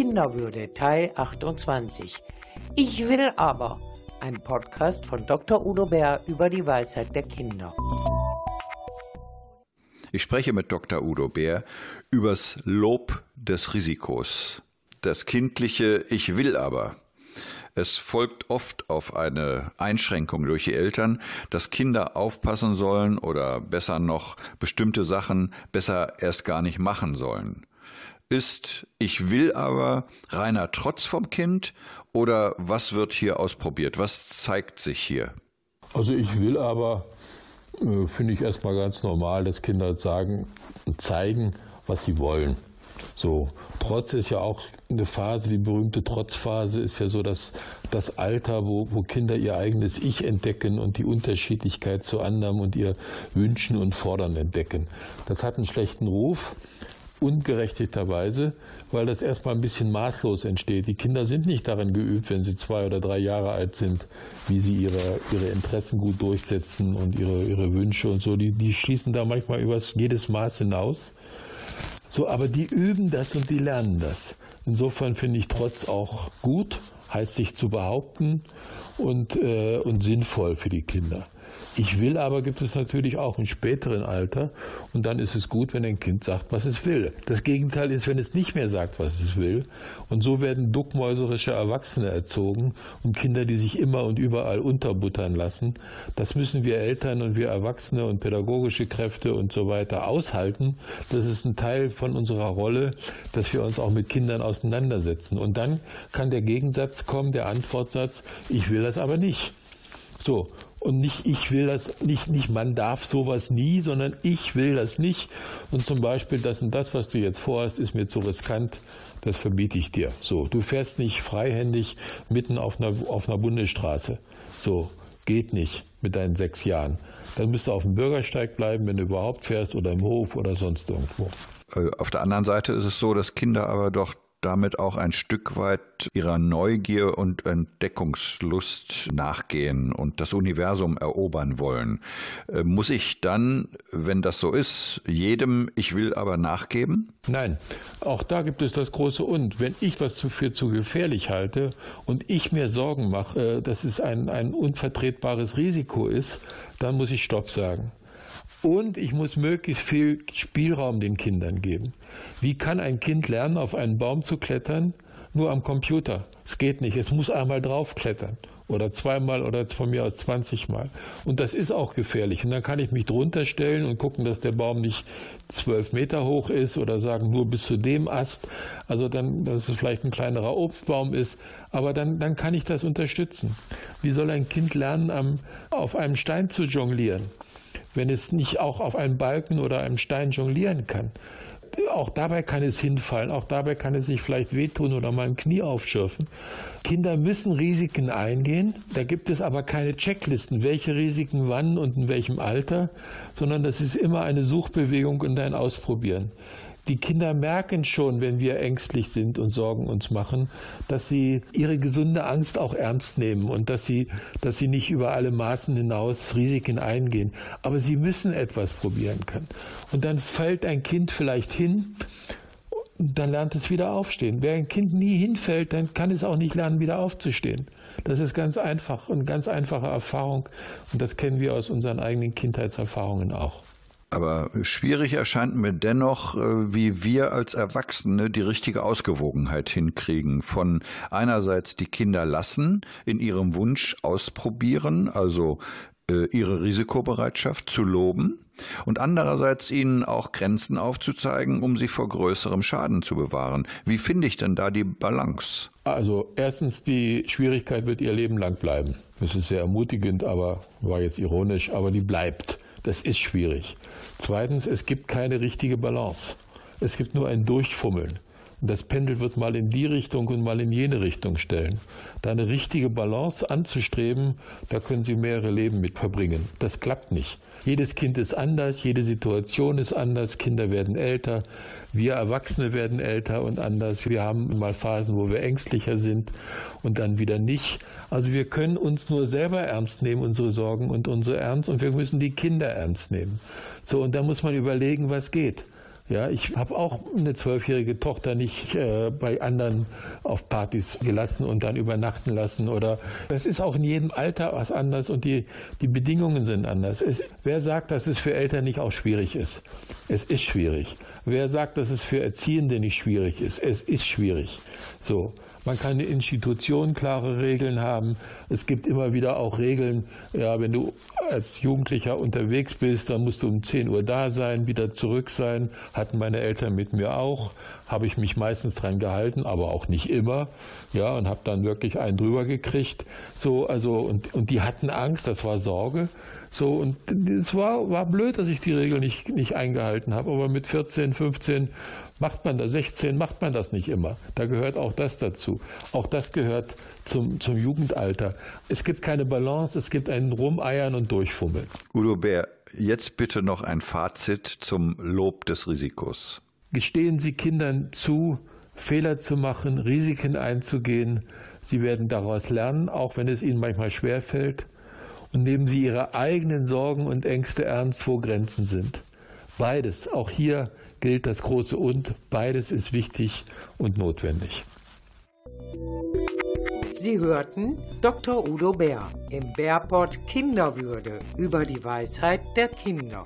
Kinderwürde Teil 28. Ich will aber. Ein Podcast von Dr. Udo Bär über die Weisheit der Kinder. Ich spreche mit Dr. Udo Bär übers Lob des Risikos. Das kindliche Ich will aber. Es folgt oft auf eine Einschränkung durch die Eltern, dass Kinder aufpassen sollen oder besser noch bestimmte Sachen besser erst gar nicht machen sollen. Ist Ich will aber reiner Trotz vom Kind oder was wird hier ausprobiert? Was zeigt sich hier? Also ich will aber äh, finde ich erstmal ganz normal, dass Kinder sagen und zeigen, was sie wollen. So, Trotz ist ja auch eine Phase, die berühmte Trotzphase ist ja so dass das Alter, wo, wo Kinder ihr eigenes Ich entdecken und die Unterschiedlichkeit zu anderen und ihr Wünschen und Fordern entdecken. Das hat einen schlechten Ruf ungerechtigterweise, weil das erstmal ein bisschen maßlos entsteht. Die Kinder sind nicht darin geübt, wenn sie zwei oder drei Jahre alt sind, wie sie ihre, ihre Interessen gut durchsetzen und ihre, ihre Wünsche und so. Die, die schließen da manchmal über jedes Maß hinaus. So, aber die üben das und die lernen das. Insofern finde ich trotz auch gut, heißt sich zu behaupten und, äh, und sinnvoll für die Kinder. Ich will aber gibt es natürlich auch im späteren Alter und dann ist es gut, wenn ein Kind sagt, was es will. Das Gegenteil ist, wenn es nicht mehr sagt, was es will. Und so werden duckmäuserische Erwachsene erzogen und Kinder, die sich immer und überall unterbuttern lassen. Das müssen wir Eltern und wir Erwachsene und pädagogische Kräfte und so weiter aushalten. Das ist ein Teil von unserer Rolle, dass wir uns auch mit Kindern auseinandersetzen. Und dann kann der Gegensatz kommen, der Antwortsatz, ich will das aber nicht. So, und nicht ich will das, nicht, nicht man darf sowas nie, sondern ich will das nicht. Und zum Beispiel das und das, was du jetzt vorhast, ist mir zu riskant, das verbiete ich dir. So, du fährst nicht freihändig mitten auf einer, auf einer Bundesstraße. So, geht nicht mit deinen sechs Jahren. Dann müsst du auf dem Bürgersteig bleiben, wenn du überhaupt fährst oder im Hof oder sonst irgendwo. Äh, auf der anderen Seite ist es so, dass Kinder aber doch damit auch ein Stück weit ihrer Neugier und Entdeckungslust nachgehen und das Universum erobern wollen. Äh, muss ich dann, wenn das so ist, jedem Ich will aber nachgeben? Nein, auch da gibt es das große Und. Wenn ich was für zu gefährlich halte und ich mir Sorgen mache, dass es ein, ein unvertretbares Risiko ist, dann muss ich Stopp sagen. Und ich muss möglichst viel Spielraum den Kindern geben. Wie kann ein Kind lernen, auf einen Baum zu klettern? Nur am Computer. Es geht nicht. Es muss einmal draufklettern. Oder zweimal oder von mir aus 20 Mal. Und das ist auch gefährlich. Und dann kann ich mich drunter stellen und gucken, dass der Baum nicht zwölf Meter hoch ist oder sagen nur bis zu dem Ast. Also dann, dass es vielleicht ein kleinerer Obstbaum ist. Aber dann, dann kann ich das unterstützen. Wie soll ein Kind lernen, am, auf einem Stein zu jonglieren? Wenn es nicht auch auf einem Balken oder einem Stein jonglieren kann. Auch dabei kann es hinfallen, auch dabei kann es sich vielleicht wehtun oder mal ein Knie aufschürfen. Kinder müssen Risiken eingehen, da gibt es aber keine Checklisten, welche Risiken wann und in welchem Alter, sondern das ist immer eine Suchbewegung und ein Ausprobieren die Kinder merken schon, wenn wir ängstlich sind und Sorgen uns machen, dass sie ihre gesunde Angst auch ernst nehmen und dass sie, dass sie nicht über alle Maßen hinaus Risiken eingehen. Aber sie müssen etwas probieren können. Und dann fällt ein Kind vielleicht hin dann lernt es wieder aufstehen. Wer ein Kind nie hinfällt, dann kann es auch nicht lernen, wieder aufzustehen. Das ist ganz einfach und ganz einfache Erfahrung und das kennen wir aus unseren eigenen Kindheitserfahrungen auch. Aber schwierig erscheint mir dennoch, äh, wie wir als Erwachsene die richtige Ausgewogenheit hinkriegen. Von einerseits die Kinder lassen, in ihrem Wunsch ausprobieren, also äh, ihre Risikobereitschaft zu loben und andererseits ihnen auch Grenzen aufzuzeigen, um sie vor größerem Schaden zu bewahren. Wie finde ich denn da die Balance? Also erstens, die Schwierigkeit wird ihr Leben lang bleiben. Das ist sehr ermutigend, aber war jetzt ironisch, aber die bleibt. Das ist schwierig. Zweitens, es gibt keine richtige Balance. Es gibt nur ein Durchfummeln. Das Pendel wird mal in die Richtung und mal in jene Richtung stellen. Da eine richtige Balance anzustreben, da können Sie mehrere Leben mit verbringen. Das klappt nicht. Jedes Kind ist anders, jede Situation ist anders, Kinder werden älter, wir Erwachsene werden älter und anders. Wir haben mal Phasen, wo wir ängstlicher sind und dann wieder nicht. Also wir können uns nur selber ernst nehmen, unsere Sorgen und unsere Ernst und wir müssen die Kinder ernst nehmen. So, und da muss man überlegen, was geht. Ja, ich habe auch eine zwölfjährige Tochter nicht äh, bei anderen auf Partys gelassen und dann übernachten lassen. Oder es ist auch in jedem Alter was anders und die, die Bedingungen sind anders. Es, wer sagt, dass es für Eltern nicht auch schwierig ist? Es ist schwierig. Wer sagt, dass es für Erziehende nicht schwierig ist? Es ist schwierig. So. Man kann eine Institution klare Regeln haben. Es gibt immer wieder auch Regeln, ja, wenn du als Jugendlicher unterwegs bist, dann musst du um 10 Uhr da sein, wieder zurück sein. Hatten meine Eltern mit mir auch. Habe ich mich meistens dran gehalten, aber auch nicht immer. Ja, und habe dann wirklich einen drüber gekriegt. So, also, und, und die hatten Angst, das war Sorge. So, und es war, war blöd, dass ich die Regel nicht, nicht eingehalten habe. Aber mit 14, 15 macht man das, 16 macht man das nicht immer. Da gehört auch das dazu. Auch das gehört zum, zum Jugendalter. Es gibt keine Balance, es gibt ein Rumeiern und Durchfummeln. Udo Bär, jetzt bitte noch ein Fazit zum Lob des Risikos. Gestehen Sie Kindern zu, Fehler zu machen, Risiken einzugehen. Sie werden daraus lernen, auch wenn es ihnen manchmal schwerfällt und nehmen Sie Ihre eigenen Sorgen und Ängste ernst, wo Grenzen sind. Beides, auch hier gilt das große Und, beides ist wichtig und notwendig. Sie hörten Dr. Udo Bär im Bärport Kinderwürde über die Weisheit der Kinder.